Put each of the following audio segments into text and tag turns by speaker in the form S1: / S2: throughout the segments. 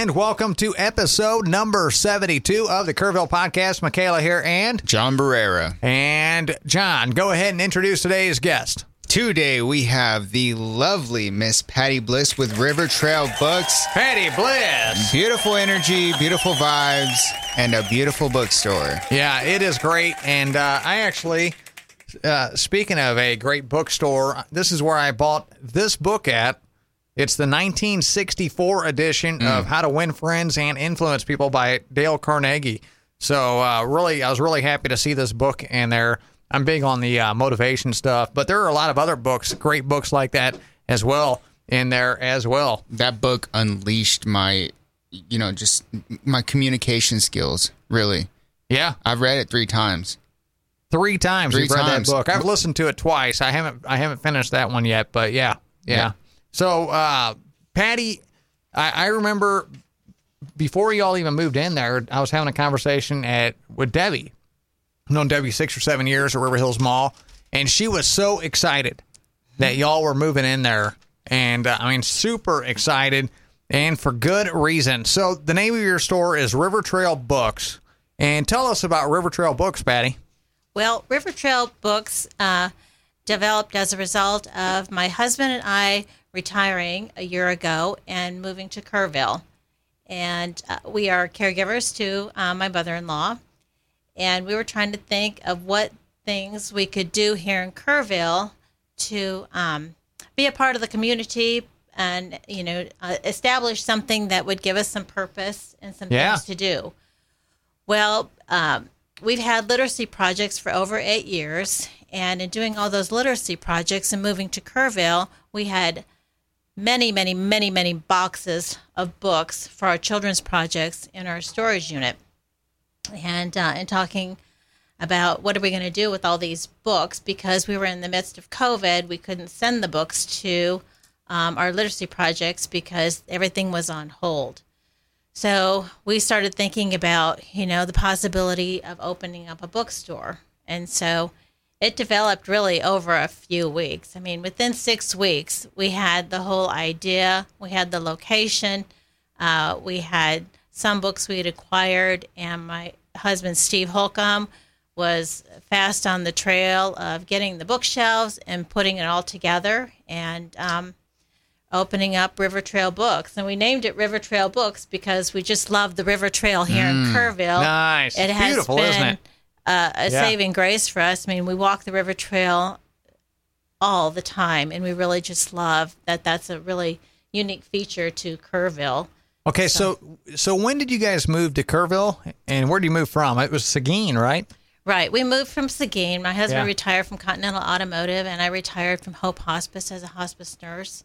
S1: and welcome to episode number 72 of the Kerrville Podcast. Michaela here and
S2: John Barrera.
S1: And John, go ahead and introduce today's guest.
S2: Today we have the lovely Miss Patty Bliss with River Trail Books.
S1: Patty Bliss.
S2: Beautiful energy, beautiful vibes, and a beautiful bookstore.
S1: Yeah, it is great. And uh, I actually, uh, speaking of a great bookstore, this is where I bought this book at. It's the 1964 edition of How to Win Friends and Influence People by Dale Carnegie. So, uh, really, I was really happy to see this book in there. I'm big on the uh, motivation stuff, but there are a lot of other books, great books like that as well, in there as well.
S2: That book unleashed my, you know, just my communication skills, really.
S1: Yeah,
S2: I've read it three times.
S1: three times
S2: Three
S1: you've read
S2: times.
S1: that book. I've listened to it twice. I haven't I haven't finished that one yet, but yeah, yeah. So, uh, Patty, I, I remember before y'all even moved in there, I was having a conversation at with Debbie. Known Debbie six or seven years at River Hills Mall, and she was so excited that y'all were moving in there, and uh, I mean, super excited, and for good reason. So, the name of your store is River Trail Books, and tell us about River Trail Books, Patty.
S3: Well, River Trail Books uh, developed as a result of my husband and I retiring a year ago and moving to Kerrville. And uh, we are caregivers to uh, my mother in law. And we were trying to think of what things we could do here in Kerrville to um, be a part of the community and, you know, uh, establish something that would give us some purpose and some
S1: Yeah.
S3: things to do. Well, um, we've had literacy projects for over eight years, and in doing all those literacy projects and moving to Kerrville, we had many, many, many, many boxes of books for our children's projects in our storage unit. And uh, and talking about what are we going to do with all these books because we were in the midst of COVID, we couldn't send the books to um, our literacy projects because everything was on hold. So we started thinking about, you know, the possibility of opening up a bookstore. And so it developed really over a few weeks. I mean, within six weeks, we had the whole idea, we had the location, uh, we had some books we had acquired, and my husband, Steve Holcomb, was fast on the trail of getting the bookshelves and putting it all together. And, um, opening up River Trail Books. And we named it River Trail Books because we just love the River Trail here in Kerrville.
S1: Nice.
S3: It has
S1: Beautiful,
S3: been
S1: isn't it?
S3: Uh, a
S1: Yeah.
S3: saving grace for us. I mean, we walk the River Trail all the time, and we really just love that that's a really unique feature to Kerrville.
S1: Okay, so so when did you guys move to Kerrville, and where did you move from? It was Seguin, right?
S3: Right. We moved from Seguin. My husband
S1: Yeah.
S3: retired from Continental Automotive, and I retired from Hope Hospice as a hospice nurse.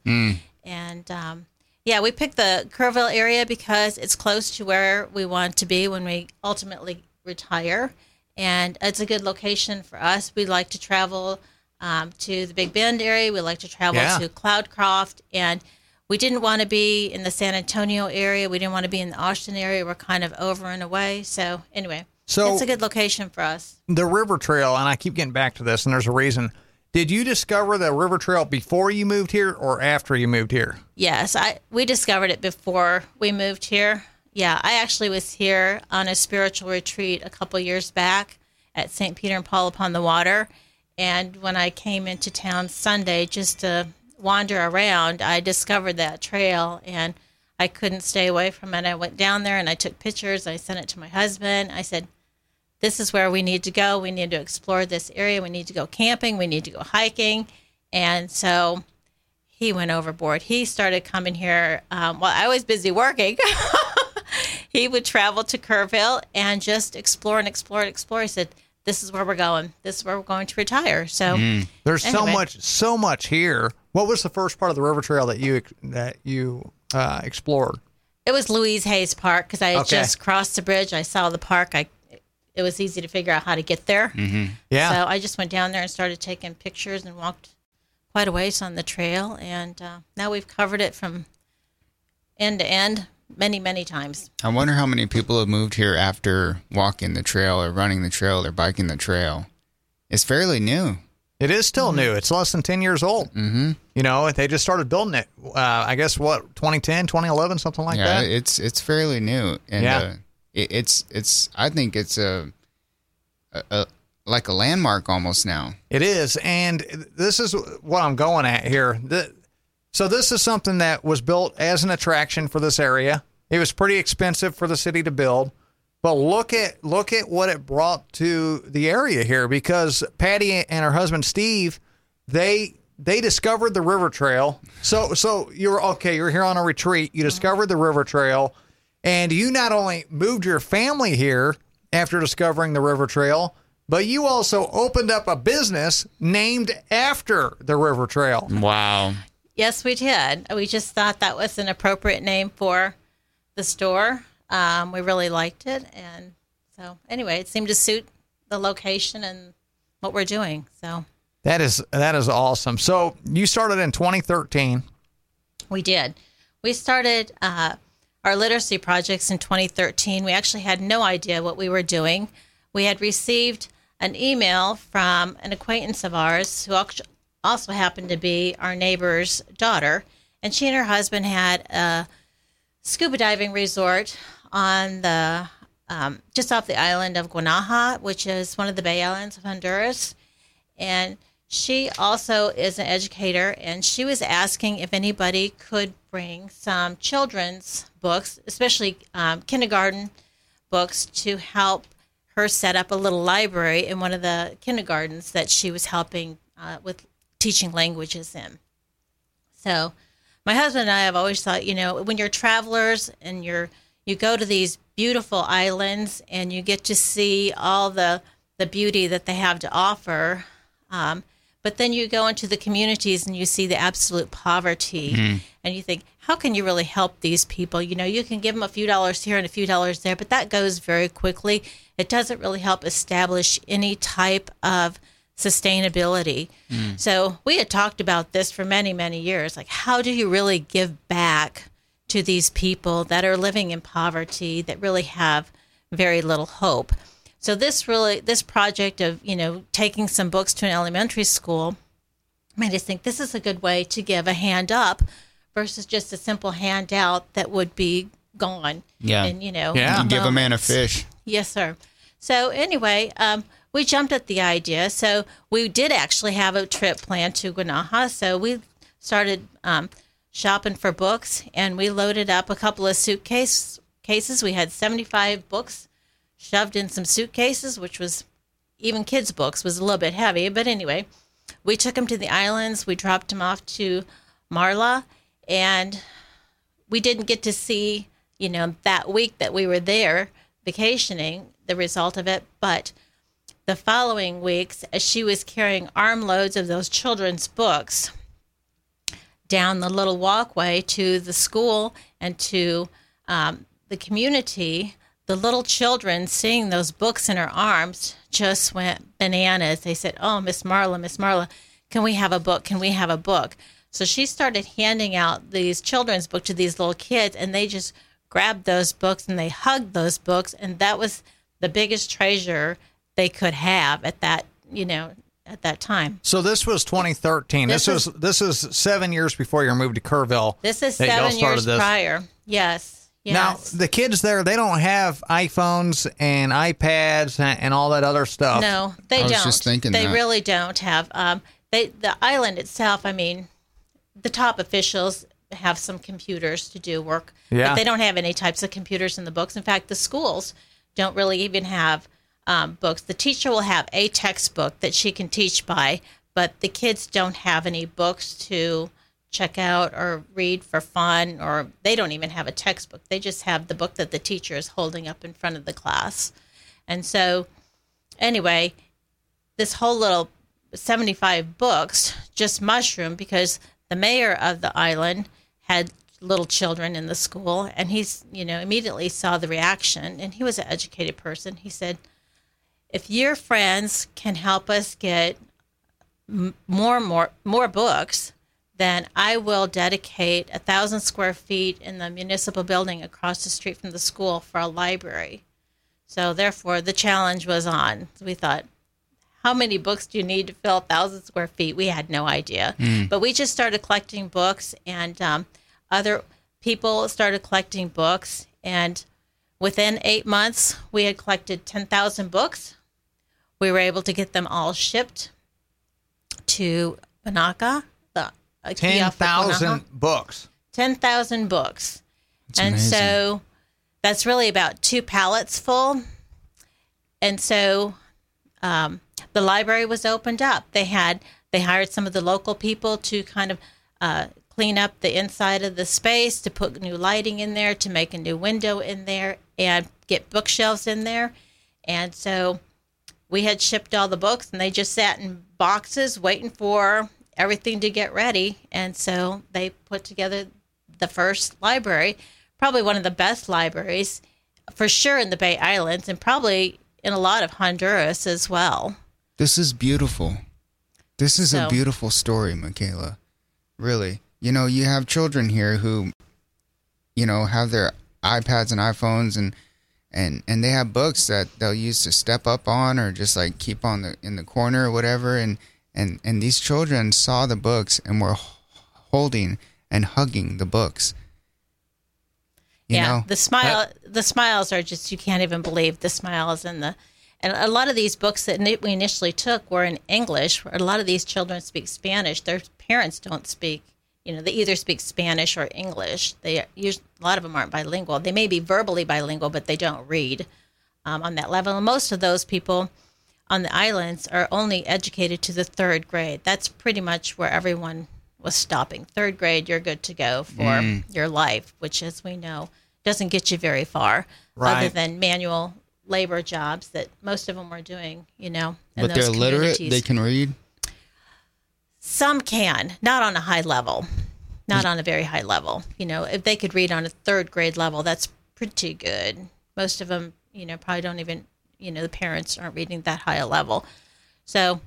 S3: And um, yeah, we picked the Kerrville area because it's close to where we want to be when we ultimately retire. And it's a good location for us. We like to travel um, to the Big Bend area. We like to travel
S1: Yeah.
S3: to Cloudcroft. And we didn't want to be in the San Antonio area. We didn't want to be in the Austin area. We're kind of over and away. So anyway,
S1: So-
S3: it's a good location for us.
S1: The River Trail, and I keep getting back to this, and there's a reason. Did you discover the River Trail before you moved here or after you moved here?
S3: Yes, I we discovered it before we moved here. Yeah, I actually was here on a spiritual retreat a couple years back at St. Peter and Paul upon the Water, and when I came into town Sunday just to wander around, I discovered that trail and I couldn't stay away from it. I went down there and I took pictures. I sent it to my husband. I said, this is where we need to go. We need to explore this area. We need to go camping. We need to go hiking. And so he went overboard. He started coming here um, while I was busy working. he would travel to Kerrville and just explore and explore and explore. He said, This is where we're going. This is where we're going to retire. So
S1: There's so much, so much here. What was the first part of the River Trail that you that you uh, explored?
S3: it was Louise Hays Park because I had
S1: Okay.
S3: just crossed the bridge. I saw the park. I it was easy to figure out how to get there.
S1: Yeah,
S3: So I just went down there and started taking pictures and walked quite a ways on the trail. And uh, now we've covered it from end to end many, many times.
S2: I wonder how many people have moved here after walking the trail or running the trail or biking the trail. It's fairly new.
S1: It is still
S2: Mm-hmm.
S1: new. It's less than 10 years old. Mm-hmm. You know, they just started building it, uh, I guess, what, 2010, 2011, something like
S2: yeah,
S1: that?
S2: it's it's fairly new, and
S1: Yeah.
S2: uh, it, it's it's I think it's a, a, a like a landmark almost now.
S1: It is, and this is what I'm going at here. The, so this is something that was built as an attraction for this area. It was pretty expensive for the city to build, but look at look at what it brought to the area here. Because Patty and her husband Steve, they they discovered the river trail. So so you're okay. You're here on a retreat. You discovered the river trail, and you not only moved your family here after discovering the river trail, but you also opened up a business named after the river trail.
S2: Wow.
S3: Yes, we did. We just thought that was an appropriate name for the store. Um, we really liked it, and so anyway, it seemed to suit the location and what we're doing. So
S1: That is that is awesome. So you started in 2013.
S3: we did. We started uh, our literacy projects in 2013. We actually had no idea what we were doing. We had received an email from an acquaintance of ours who also happened to be our neighbor's daughter, and she and her husband had a scuba diving resort on the um, just off the island of Guanaja, which is one of the Bay Islands of Honduras. And she also is an educator, and she was asking if anybody could bring some children's books, especially um, kindergarten books, to help her set up a little library in one of the kindergartens that she was helping uh, with teaching languages in. So, my husband and I have always thought, you know, when you're travelers and you're you go to these beautiful islands and you get to see all the the beauty that they have to offer, um, but then you go into the communities and you see the absolute poverty, and you think, how can you really help these people? You know, you can give them a few dollars here and a few dollars there, but that goes very quickly. It doesn't really help establish any type of sustainability. So we had talked about this for many, many years. Like, how do you really give back to these people that are living in poverty that really have very little hope? So this really, this project of you know taking some books to an elementary school made us think this is a good way to give a hand up versus just a simple handout that would be gone.
S2: Yeah.
S3: and you know,
S1: Yeah.
S2: You give a man a fish.
S3: Yes, sir. So anyway, um, we jumped at the idea. So we did actually have a trip planned to Guanaja. So we started um, shopping for books, and we loaded up a couple of suitcase cases. We had seventy five books shoved in some suitcases, which was even kids' books was a little bit heavy. But anyway, we took them to the islands. We dropped them off to Marla, and we didn't get to see, you know, that week that we were there vacationing, the result of it. But the following weeks, as she was carrying armloads of those children's books down the little walkway to the school and to um, the community, the little children seeing those books in her arms just went bananas. They said, Oh, Miss Marla, Miss Marla, can we have a book? Can we have a book? So she started handing out these children's books to these little kids, and they just grabbed those books and they hugged those books, and that was the biggest treasure they could have at that, you know, at that time.
S1: So this was 2013. This,
S3: This
S1: was this is seven years before your move to Kerrville.
S3: This is seven years
S1: this.
S3: prior. Yes. yes.
S1: Now the kids there, they don't have iPhones and iPads and, and all that other stuff.
S3: No, they
S2: I was
S3: don't.
S2: just thinking
S3: they
S2: that.
S3: really don't have. Um, they the island itself. I mean, the top officials have some computers to do work,
S1: Yeah.
S3: but they don't have any types of computers in the books. In fact, the schools don't really even have um, books. The teacher will have a textbook that she can teach by, but the kids don't have any books to check out or read for fun, or they don't even have a textbook. They just have the book that the teacher is holding up in front of the class. And so, anyway, this whole little 75 books just mushroom because the mayor of the island had little children in the school and he's you know immediately saw the reaction and he was an educated person he said if your friends can help us get m- more more more books then i will dedicate a thousand square feet in the municipal building across the street from the school for a library so therefore the challenge was on so we thought how many books do you need to fill a thousand square feet? We had no idea. But we just started collecting books, and um, other people started collecting books. And within eight months, we had collected 10,000 books. We were able to get them all shipped to Bonacca, the uh,
S1: Ten
S3: kiosk of Bonacca.
S1: thousand books.
S3: 10,000 books. and
S2: amazing.
S3: so that's really about two pallets full. And so um, the library was opened up. They had they hired some of the local people to kind of uh, clean up the inside of the space, to put new lighting in there, to make a new window in there, and get bookshelves in there. And so we had shipped all the books, and they just sat in boxes waiting for everything to get ready. And so they put together the first library, probably one of the best libraries for sure in the Bay Islands, and probably in a lot of Honduras as well.
S2: This is beautiful. This is a beautiful story, Michaela. Really. You know, you have children here who, you know, have their iPads and iPhones and and and they have books that they'll use to step up on or just like keep on the in the corner or whatever and and and these children saw the books and were holding and hugging the books. You
S3: yeah,
S2: know?
S3: the smile, the smiles are just you can't even believe the smiles and the, and a lot of these books that we initially took were in English. A lot of these children speak Spanish. Their parents don't speak. You know, they either speak Spanish or English. They use a lot of them aren't bilingual. They may be verbally bilingual, but they don't read um, on that level. And most of those people on the islands are only educated to the third grade. That's pretty much where everyone was stopping. Third grade, you're good to go for your life, which, as we know, doesn't get you very far, other than manual labor jobs that most of them were doing. You know,
S2: but they're literate, they can read.
S3: Some can, not on a high level, not on a very high level. You know, if they could read on a third grade level, that's pretty good. Most of them, you know, probably don't even, you know, the parents aren't reading that high a level. So,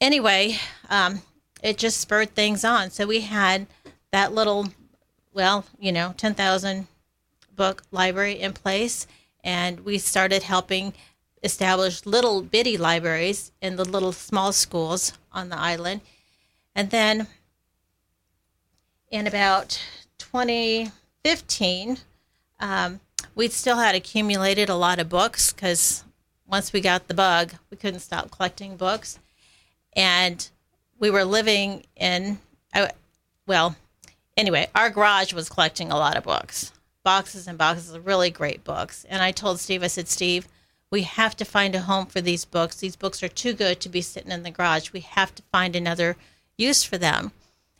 S3: anyway, um, it just spurred things on. So we had that little, well, you know, ten thousand book library in place, and we started helping establish little bitty libraries in the little small schools on the island. And then in about 2015, um, we still had accumulated a lot of books because once we got the bug, we couldn't stop collecting books. And we were living in, well, anyway, our garage was collecting a lot of books, boxes and boxes of really great books. And I told Steve, I said, Steve, we have to find a home for these books. These books are too good to be sitting in the garage. We have to find another use for them.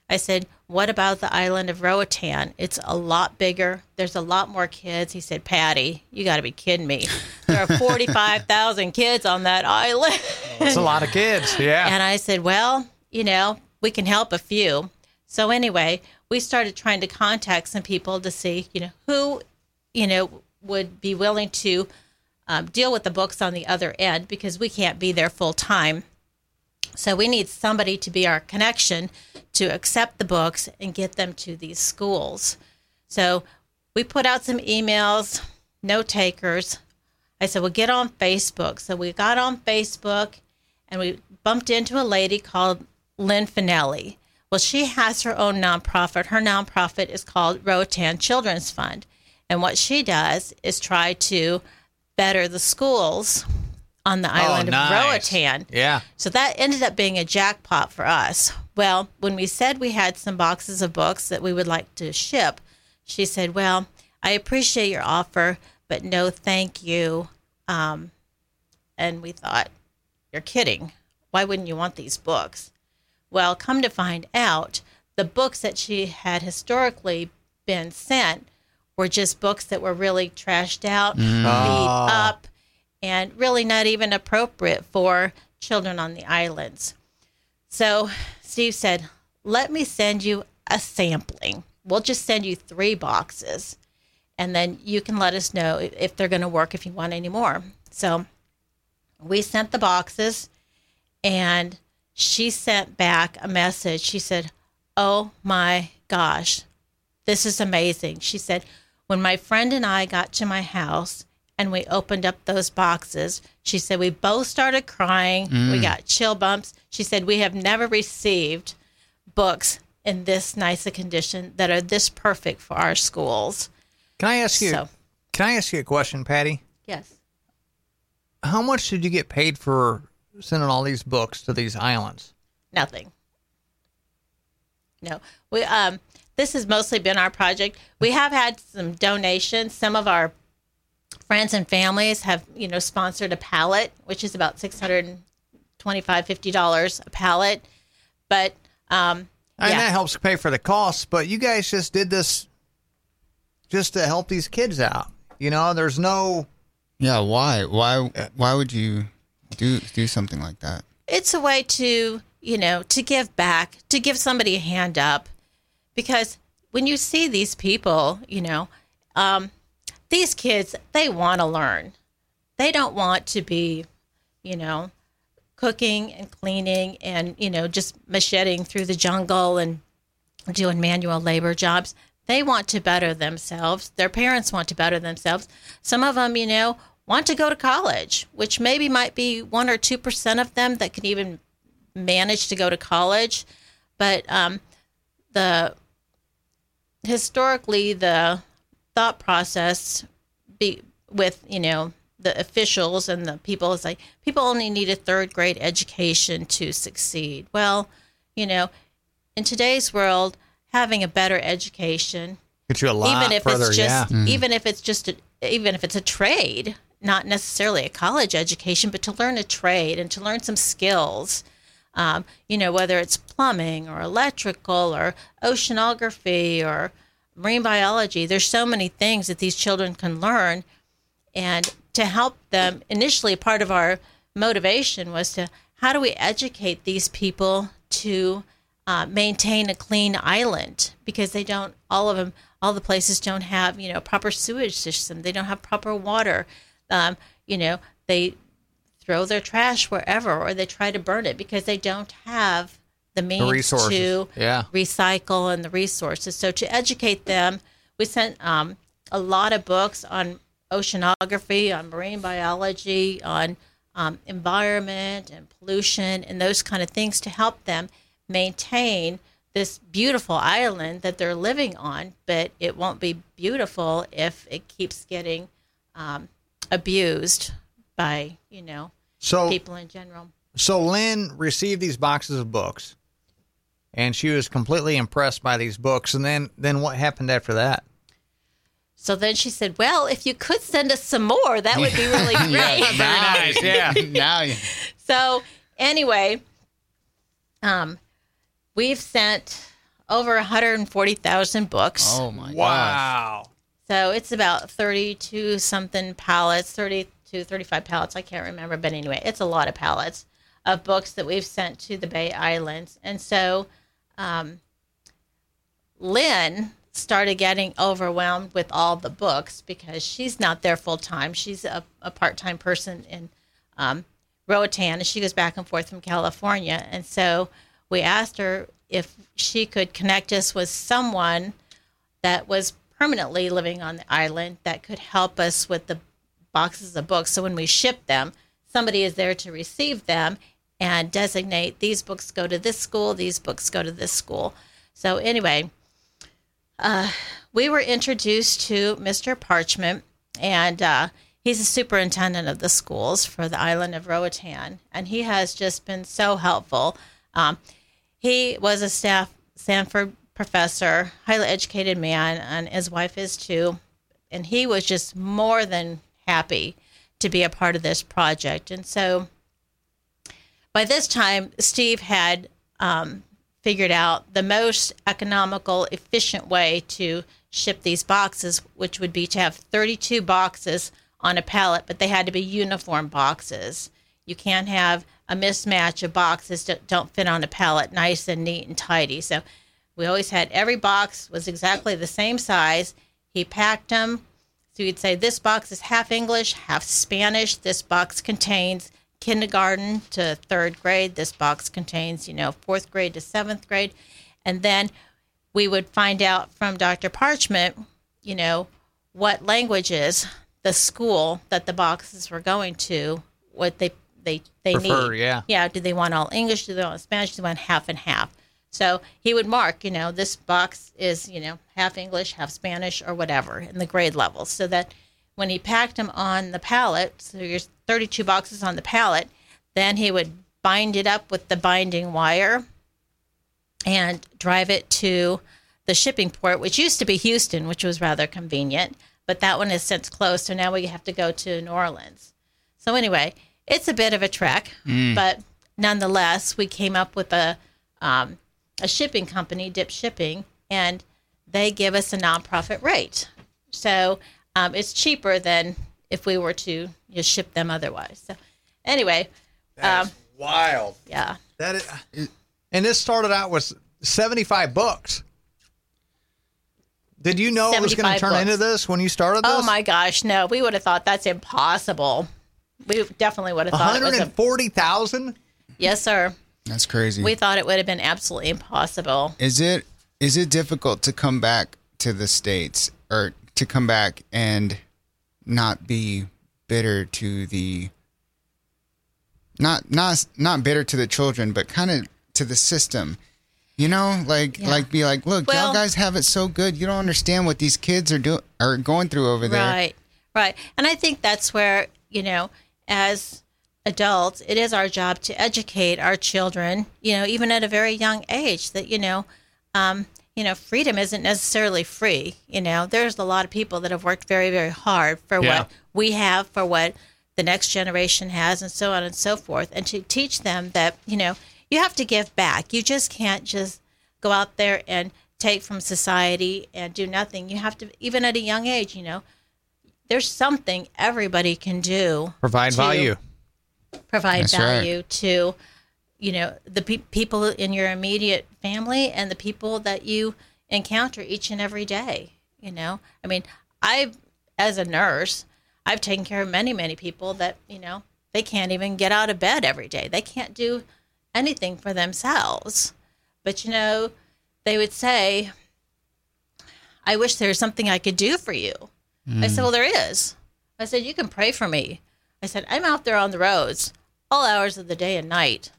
S3: I said, What about the island of Roatan? It's a lot bigger. There's a lot more kids. He said, Patty, you got to be kidding me. There are 45,000 kids on that island.
S1: It's a lot of kids. Yeah.
S3: And I said, well, you know, we can help a few. So anyway, we started trying to contact some people to see, you know, who, you know, would be willing to um, deal with the books on the other end because we can't be there full time. So we need somebody to be our connection to accept the books and get them to these schools. So we put out some emails, no takers. I said, well, get on Facebook. So we got on Facebook and we bumped into a lady called Lynn Finelli. Well, she has her own nonprofit. Her nonprofit is called Roatan Children's Fund. And what she does is try to better the schools on the island
S1: oh, nice.
S3: of Roatan.
S1: Yeah.
S3: So that ended up being a jackpot for us. Well, when we said we had some boxes of books that we would like to ship, she said, Well, I appreciate your offer, but no thank you. Um, and we thought, You're kidding. Why wouldn't you want these books? Well, come to find out, the books that she had historically been sent were just books that were really trashed out, beat up, and really not even appropriate for children on the islands. So Steve said, Let me send you a sampling. We'll just send you three boxes, and then you can let us know if- they're going to work if you want any more. So we sent the boxes, and she sent back a message. She said, Oh my gosh, this is amazing. She said, When my friend and I got to my house and we opened up those boxes. She said we both started crying. We got chill bumps. She said we have never received books in this nice a condition that are this perfect for our schools.
S1: Can I ask you?
S3: So-
S1: Can I ask you a question, Patty?
S3: Yes.
S1: How much did you get paid for sending all these books to these islands?
S3: Nothing. No. We um this has mostly been our project. We have had some donations. Some of our friends and families have, you know, sponsored a pallet, which is about 625 50 dollars a pallet. But um
S1: And
S3: yeah.
S1: that helps pay for the costs, but you guys just did this just to help these kids out. You know, there's no
S2: Yeah, why? Why why would you do do something like that?
S3: it's a way to you know to give back to give somebody a hand up because when you see these people you know um, these kids they want to learn. They don't want to be you know cooking and cleaning and you know just macheting through the jungle and doing manual labor jobs. They want to better themselves. Their parents want to better themselves. Some of them you know want to go to college which maybe might be 1 or 2% of them that can even manage to go to college. But um, the historically the thought process be with you know the officials and the people is like people only need a third grade education to succeed well you know in today's world having a better education
S1: get you a lot
S3: even if
S1: further.
S3: it's just
S1: yeah.
S3: even if it's just a, even if it's a trade not necessarily a college education but to learn a trade and to learn some skills um, you know whether it's plumbing or electrical or oceanography or marine biology there's so many things that these children can learn. And to help them initially part of our motivation was to how do we educate these people to uh, maintain a clean island? Because they don't all of them all the places don't have you know proper sewage system. They don't have proper water. Um, you know they throw their trash wherever or they try to burn it because they don't have the means
S1: resources.
S3: to
S1: Yeah.
S3: recycle and the resources. So to educate them, we sent um, a lot of books on oceanography, on marine biology, on um, environment and pollution and those kind of things to help them maintain this beautiful island that they're living on. But it won't be beautiful if it keeps getting um, abused by you know
S1: So
S3: people in general.
S1: so Lynn received these boxes of books, and she was completely impressed by these books. And then then what happened after that?
S3: So then she said, "Well, if you could send us some more, that would be really great."
S1: Very nice. Yeah.
S2: now you
S3: So anyway, um, we've sent over 140,000 books.
S2: Oh my gosh.
S1: Wow.
S3: So it's about 32 something pallets, 32, 35 pallets. I can't remember, but anyway, it's a lot of pallets of books that we've sent to the Bay Islands. And so um, Lynn started getting overwhelmed with all the books because she's not there full time. She's a, a part time person in um, Roatan, and she goes back and forth from California. And so we asked her if she could connect us with someone that was permanently living on the island that could help us with the boxes of books. So when we ship them, somebody is there to receive them and designate these books go to this school, these books go to this school. So anyway, uh, we were introduced to Mr. Parchment, and uh, he's a superintendent of the schools for the island of Roatan, and he has just been so helpful. Um, he was a staff Stanford professor, highly educated man, and his wife is too. And he was just more than happy to be a part of this project. And so by this time, Steve had um, figured out the most economical, efficient way to ship these boxes, which would be to have 32 boxes on a pallet, but they had to be uniform boxes. You can't have a mismatch of boxes that don't fit on a pallet nice and neat and tidy. So we always had every box was exactly the same size. He packed them. So you'd say this box is half English, half Spanish. This box contains kindergarten to third grade. This box contains, you know, fourth grade to seventh grade. And then we would find out from Dr. Parchment, you know, what languages the school that the boxes were going to what they they they
S1: Prefer,
S3: need.
S1: yeah.
S3: Yeah. Do they want all English? Do they want Spanish? Do they want half and half? So he would mark, you know, this box is, you know, half English, half Spanish, or whatever in the grade levels, so that when he packed them on the pallet, so there's 32 boxes on the pallet, then he would bind it up with the binding wire and drive it to the shipping port, which used to be Houston, which was rather convenient, but that one is since closed. So now we have to go to New Orleans. So anyway, it's a bit of a trek, but nonetheless, we came up with a um, a shipping company, Dip Shipping, and they give us a nonprofit rate. So um, it's cheaper than if we were to just ship them otherwise. So anyway, um,
S1: wild.
S3: yeah.
S1: That is, and this started out with 75 books. Did you know it was going to turn
S3: books.
S1: into this when you started this?
S3: Oh my gosh, no, we would have thought that's impossible. We definitely would have thought it was a,
S1: 140,000?
S3: yes, sir.
S2: That's crazy.
S3: We thought it would have been absolutely impossible.
S2: Is it is it difficult to come back to the states or to come back and not be bitter to the not not not bitter to the children, but kind of to the system? You know, like
S3: Yeah.
S2: like be like, look,
S3: Well-
S2: y'all guys have it so good. You don't understand what these kids are doing are going through over there.
S3: Right, right. And I think that's where, you know, as adults, it is our job to educate our children, you know, even at a very young age, that, you know, um, you know, freedom isn't necessarily free. You know, there's a lot of people that have worked very, very hard for
S1: Yeah.
S3: what we have, for what the next generation has, and so on and so forth. And to teach them that, you know, you have to give back. You just can't just go out there and take from society and do nothing. You have to, even at a young age, you know, there's something everybody can do
S1: Provide value.
S3: provide
S2: That's right.
S3: value to you know the pe- people in your immediate family and the people that you encounter each and every day you know? I mean i as a nurse i've taken care of many many people that you know they can't even get out of bed every day. They can't do anything for themselves. But you know they would say i wish there was something i could do for you. I said mm. well there is. I said you can pray for me. I said, I'm out there on the roads all hours of the day and night.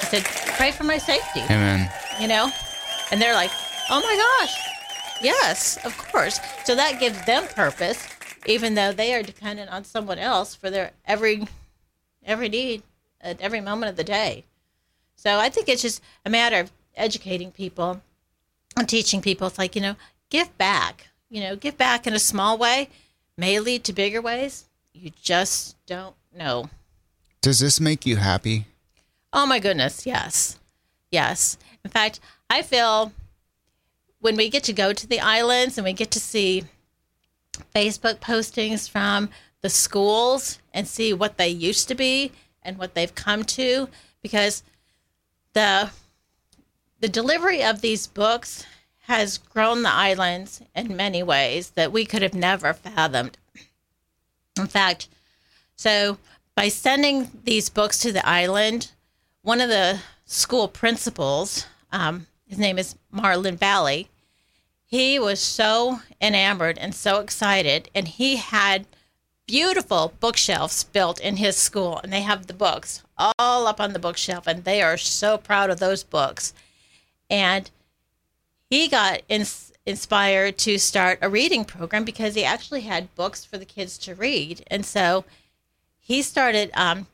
S3: I said, pray for my safety,
S2: Amen.
S3: you know? And they're like, oh my gosh, yes, of course. So that gives them purpose, even though they are dependent on someone else for their every every need at every moment of the day. So I think it's just a matter of educating people and teaching people. It's like, you know, give back. You know, give back in a small way may lead to bigger ways. You just don't know.
S2: Does this make you happy?
S3: Oh my goodness, yes. Yes. In fact, I feel when we get to go to the islands and we get to see Facebook postings from the schools and see what they used to be and what they've come to because the the delivery of these books has grown the islands in many ways that we could have never fathomed. In fact, so by sending these books to the island, one of the school principals, um, his name is Marlon Valley, he was so enamored and so excited, and he had beautiful bookshelves built in his school, and they have the books all up on the bookshelf, and they are so proud of those books. And he got ins- inspired to start a reading program because he actually had books for the kids to read, and so he started um,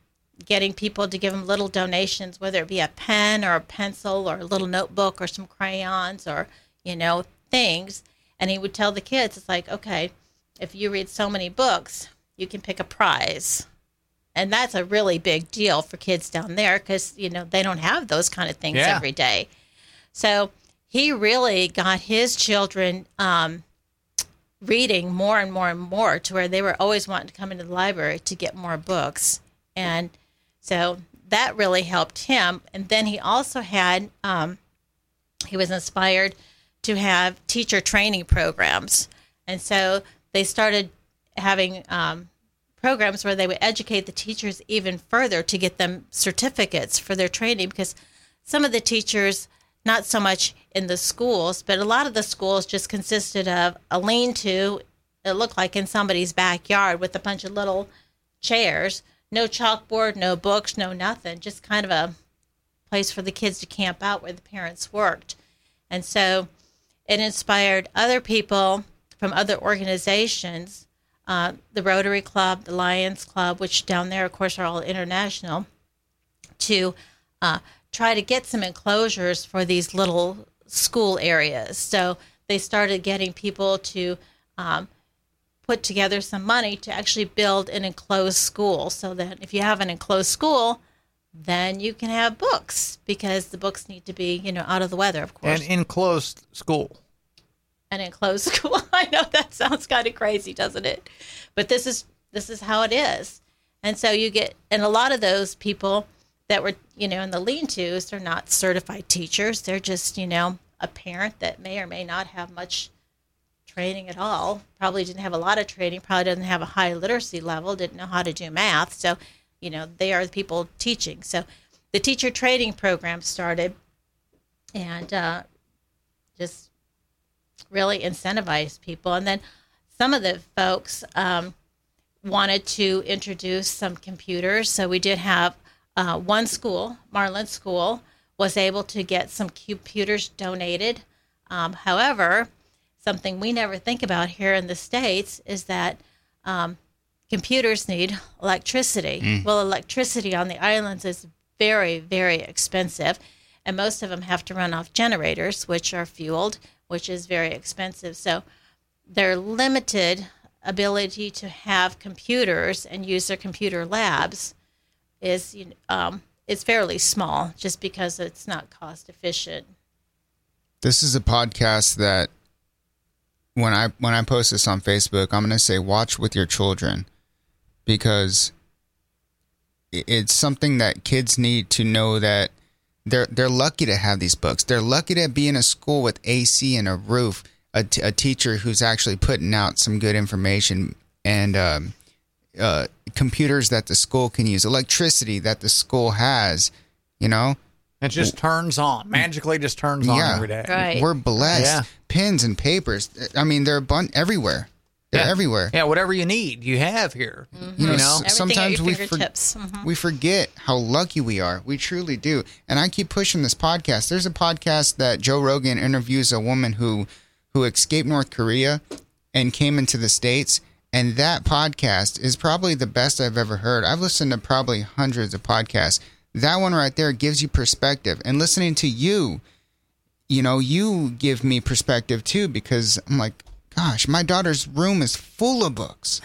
S3: getting people to give him little donations, whether it be a pen or a pencil or a little notebook or some crayons or you know things. And he would tell the kids, it's like, okay, if you read so many books, you can pick a prize. And that's a really big deal for kids down there because, you know, they don't have those kind of things
S1: Yeah.
S3: every day. So he really got his children um, reading more and more and more to where they were always wanting to come into the library to get more books. And so that really helped him. And then he also had, um, he was inspired to have teacher training programs. And so they started having um, programs where they would educate the teachers even further to get them certificates for their training because some of the teachers not so much in the schools but a lot of the schools just consisted of a lean-to it looked like in somebody's backyard with a bunch of little chairs, no chalkboard, no books, no nothing, just kind of a place for the kids to camp out where the parents worked. And so it inspired other people from other organizations, uh, the Rotary Club, the Lions Club, which down there, of course, are all international, to uh, try to get some enclosures for these little school areas. So they started getting people to um, put together some money to actually build an enclosed school so that if you have an enclosed school, then you can have books because the books need to be, you know, out of the weather, of course.
S1: An enclosed school.
S3: An enclosed school. I know that sounds kind of crazy, doesn't it? But this is this is how it is. And so you get and a lot of those people that were, you know, in the lean-tos, they're not certified teachers. They're just, you know, a parent that may or may not have much training at all. Probably didn't have a lot of training. Probably doesn't have a high literacy level. Didn't know how to do math. So, you know, they are the people teaching. So, the teacher training program started, and uh, just really incentivized people. And then some of the folks um, wanted to introduce some computers. So we did have uh, one school, Marlin School, was able to get some computers donated. Um, however, something we never think about here in the States is that um, computers need electricity. Well, electricity on the islands is very, very expensive, and most of them have to run off generators, which are fueled, which is very expensive. So their limited ability to have computers and use their computer labs is um, is fairly small, just because it's not cost efficient.
S2: This is a podcast that when I when I post this on Facebook, I'm going to say watch with your children because it's something that kids need to know that they're they're lucky to have these books. They're lucky to be in a school with AC and a roof, a, t- a teacher who's actually putting out some good information and um, uh, computers that the school can use, electricity that the school has. You know,
S1: It just turns on. Magically just turns on
S2: Yeah.
S1: every day.
S3: Right.
S2: we're blessed.
S1: Yeah.
S2: Pens and papers. I mean, they're bun- everywhere. They're
S1: Yeah.
S2: everywhere.
S1: Yeah, whatever you need, you have here.
S2: You know,
S1: You know?
S2: s- sometimes we for-
S3: fingertips. Mhm.
S2: we forget how lucky we are. We truly do. And I keep pushing this podcast. There's a podcast that Joe Rogan interviews a woman who who escaped North Korea and came into the states. And that podcast is probably the best I've ever heard. I've listened to probably hundreds of podcasts. That one right there gives you perspective. And listening to you, you know, you give me perspective too because I'm like, gosh, my daughter's room is full of books.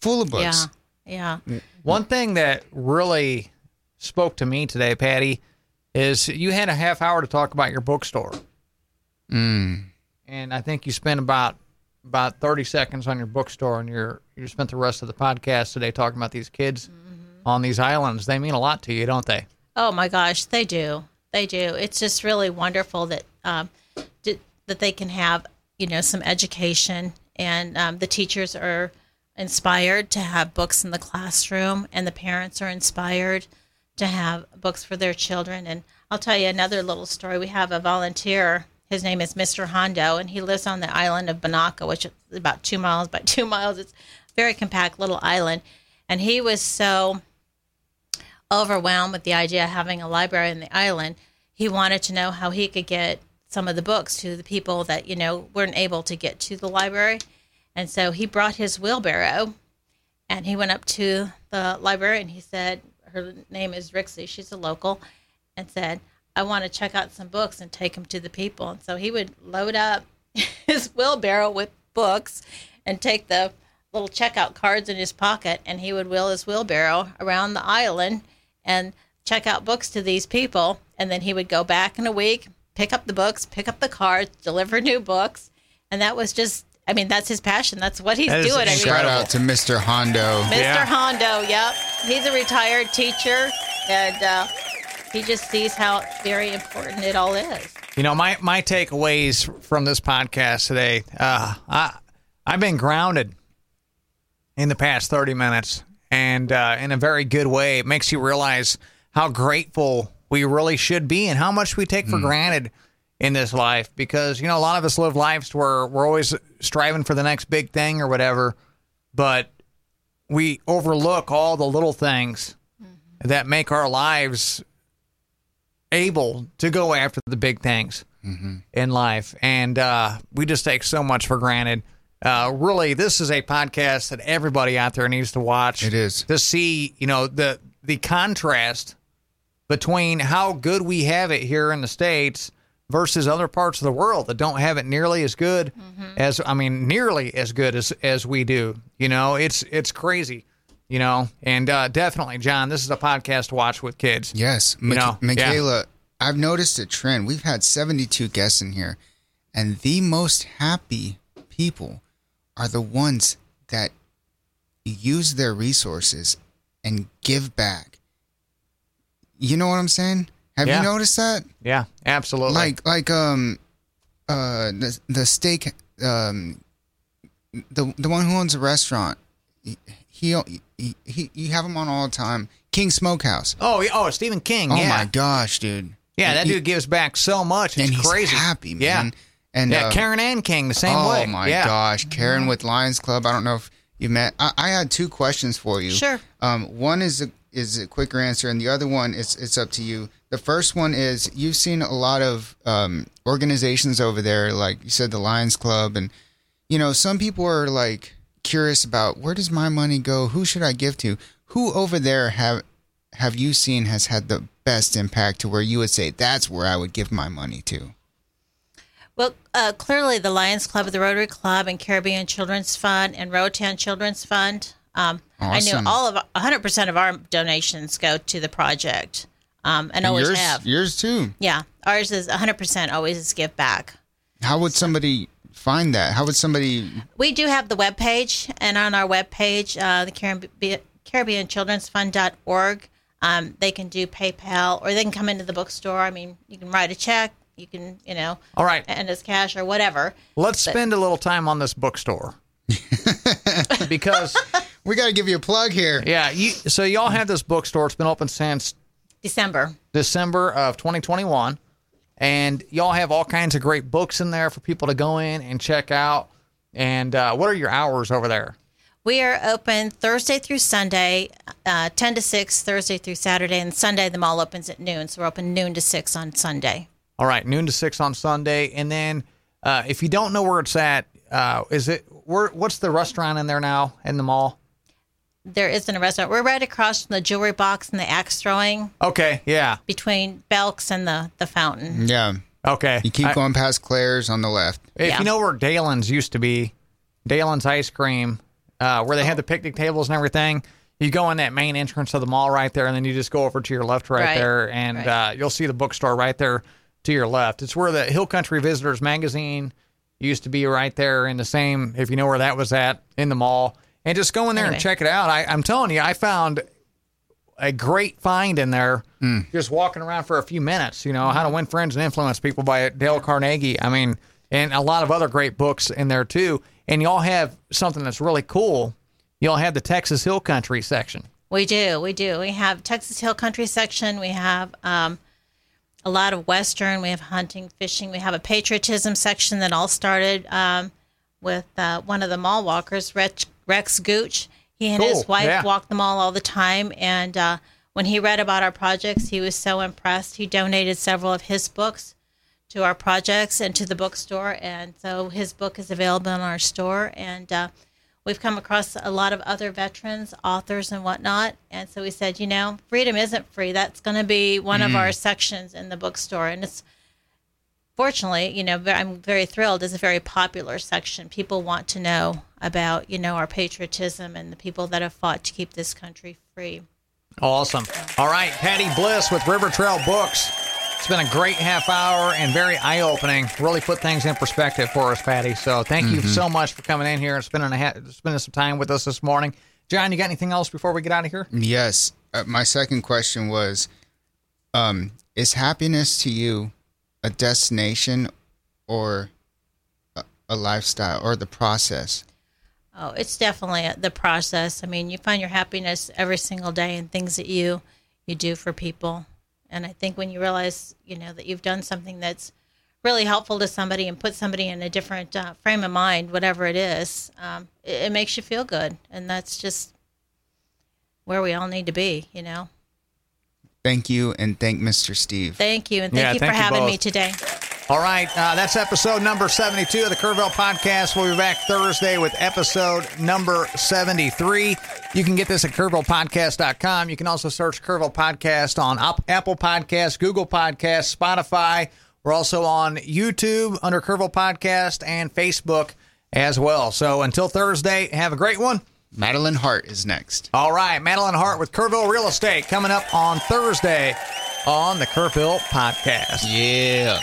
S2: Full of books.
S3: Yeah, yeah.
S1: One thing that really spoke to me today, Patty, is you had a half hour to talk about your bookstore.
S2: Mm.
S1: and I think you spent about about thirty seconds on your bookstore, and you're you spent the rest of the podcast today talking about these kids on these islands. They mean a lot to you, don't they?
S3: Oh my gosh, they do. They do. It's just really wonderful that um, d- that they can have you know some education, and um, the teachers are inspired to have books in the classroom, and the parents are inspired to have books for their children. And I'll tell you another little story. We have a volunteer. His name is Mr. Hondo, and he lives on the island of Bonacca, which is about two miles by two miles. It's a very compact little island, and he was so overwhelmed with the idea of having a library in the island, he wanted to know how he could get some of the books to the people that, you know, weren't able to get to the library. And so he brought his wheelbarrow and he went up to the library and he said, her name is Rixie, she's a local, and said, I want to check out some books and take them to the people. And so he would load up his wheelbarrow with books and take the little checkout cards in his pocket and he would wheel his wheelbarrow around the island and check out books to these people and then he would go back in a week pick up the books pick up the cards deliver new books and that was just i mean that's his passion that's what he's
S1: That is
S3: doing I mean,
S2: Shout out to Mr. Hondo.
S3: Mr.
S1: Yeah.
S3: Hondo, yep. He's a retired teacher, and uh, he just sees how very important it all is.
S1: You know, my my takeaways from this podcast today. Uh, I I've been grounded in the past thirty minutes, and uh, in a very good way. It makes you realize how grateful we really should be, and how much we take for granted in this life. Because you know, a lot of us live lives where we're always striving for the next big thing or whatever, but we overlook all the little things that make our lives able to go after the big things in life. And uh, we just take so much for granted. Uh, really, this is a podcast that everybody out there needs to watch.
S2: It is.
S1: to see, you know, the the contrast between how good we have it here in the states versus other parts of the world that don't have it nearly as good as I mean, nearly as good as as we do. You know, it's it's crazy. You know, and uh, definitely, John, this is a podcast to watch with kids.
S2: Yes,
S1: You
S2: Micha-
S1: know, yeah.
S2: Michaela. I've noticed a trend. We've had 72 guests in here, and the most happy people are the ones that use their resources and give back. You know what I'm saying? Have
S1: Yeah.
S2: you noticed that?
S1: Yeah, absolutely.
S2: Like, like, um, uh, the the steak, um, the the one who owns a restaurant. He, he, he, he you have him on all the time. King Smokehouse.
S1: oh, oh, Stephen King.
S2: Oh
S1: yeah,
S2: my gosh, dude.
S1: yeah, that
S2: He-
S1: dude gives back so much. It's
S2: and he's
S1: crazy.
S2: happy, man.
S1: Yeah,
S2: And
S1: yeah.
S2: uh,
S1: Karen and King the same
S2: oh
S1: way.
S2: Oh my
S1: yeah.
S2: gosh, Karen with Lions Club. I don't know if you met. I, I had two questions for you.
S3: Sure.
S2: Um, one is a, is a quicker answer, and the other one is it's up to you. The first one is you've seen a lot of um, organizations over there, like you said, the Lions Club, and you know some people are like curious about where does my money go? Who should I give to? Who over there have have you seen has had the best impact to where you would say that's where I would give my money to?
S3: Well, uh, clearly the Lions Club, the Rotary Club, and Caribbean Children's Fund and Roatan Children's Fund. Um, I
S2: Awesome.
S3: know all of 100% of our donations go to the project, um, and, always
S2: yours,
S3: have.
S2: yours too.
S3: Yeah, ours is 100% always is give back.
S2: How would somebody find that? How would somebody?
S3: We do have the webpage, and on our webpage, uh, the Caribbean, Caribbean Children's Fund.org, um, they can do PayPal or they can come into the bookstore. I mean, you can write a check, you can, you know,
S1: All right.
S3: and as cash or whatever.
S1: Let's spend a little time on this bookstore. because
S2: We got to give you a plug here.
S1: yeah, you so y'all have this bookstore. It's been open since
S3: December.
S1: December of 2021, and y'all have all kinds of great books in there for people to go in and check out. And uh, what are your hours over there?
S3: We are open Thursday through Sunday, uh, 10 to 6, Thursday through Saturday, and Sunday the mall opens at noon. So we're open noon to 6 on Sunday.
S1: All right, noon to six on Sunday, and then uh, if you don't know where it's at, uh, is it where? What's the restaurant in there now in the mall?
S3: There isn't a restaurant. We're right across from the jewelry box and the axe throwing
S1: Okay, yeah,
S3: between Belk's and the, the fountain.
S2: Yeah.
S1: okay.
S2: You keep
S1: I-
S2: going past Claire's on the left.
S1: If
S3: Yeah.
S1: you know where Dalen's used to be, Dalen's Ice Cream, uh, where they had the picnic tables and everything, you go in that main entrance of the mall right there, and then you just go over to your left right,
S3: Right,
S1: there, and
S3: right.
S1: uh, you'll see the bookstore right there to your left. It's where the Hill Country Visitors magazine used to be right there in the same, if you know where that was at, in the mall. And just go in there and check it out. I, I'm telling you, I found a great find in there just walking around for a few minutes. You know, How to Win Friends and Influence People by Dale Carnegie. I mean, and a lot of other great books in there too. And y'all have something that's really cool. Y'all have the Texas Hill Country section.
S3: We do. We do. We have Texas Hill Country section. We have um, a lot of Western. We have hunting, fishing. We have a patriotism section that all started um, with uh, one of the mall walkers, Rex, Rex Gooch. He and
S1: Cool.
S3: his wife
S1: Yeah.
S3: walk the mall all the time. And uh, when he read about our projects, he was so impressed. He donated several of his books to our projects and to the bookstore. And so his book is available in our store. And uh, we've come across a lot of other veterans, authors, and whatnot. And so we said, you know, freedom isn't free. That's going to be one of our mm. sections in the bookstore. And it's fortunately, you know, I'm very thrilled. It's a very popular section. People want to know about, you know, our patriotism and the people that have fought to keep this country free.
S1: Awesome. All right, Patty Bliss with River Trail Books. It's been a great half hour and very eye opening. Really put things in perspective for us, Patty. So thank you so much for coming in here and spending a ha- spending some time with us this morning. John, you got anything else before we get out of here?
S2: Yes. Uh, my second question was um, Is happiness to you a destination or a, a lifestyle or the process?
S3: Oh, it's definitely the process. I mean, you find your happiness every single day in things that you you do for people. And I think when you realize, you know, that you've done something that's really helpful to somebody and put somebody in a different uh, frame of mind, whatever it is, um, it, it makes you feel good, and that's just where we all need to be, you know.
S2: Thank you and thank Mr. Steve.
S3: Thank you, and thank
S1: Yeah,
S3: you
S1: thank
S3: for
S1: you
S3: having me today.
S1: All right, uh, that's episode number 72 of the Kerrville Podcast. We'll be back Thursday with episode number 73. You can get this at kerrvillepodcast.com. You can also search Kerrville Podcast on Apple Podcasts, Google Podcasts, Spotify. We're also on YouTube under Kerrville Podcast and Facebook as well. So until Thursday, have a great one.
S2: Madeline Hart is next.
S1: All right, Madeline Hart with Kerrville Real Estate coming up on Thursday on the Kerrville Podcast.
S2: Yeah.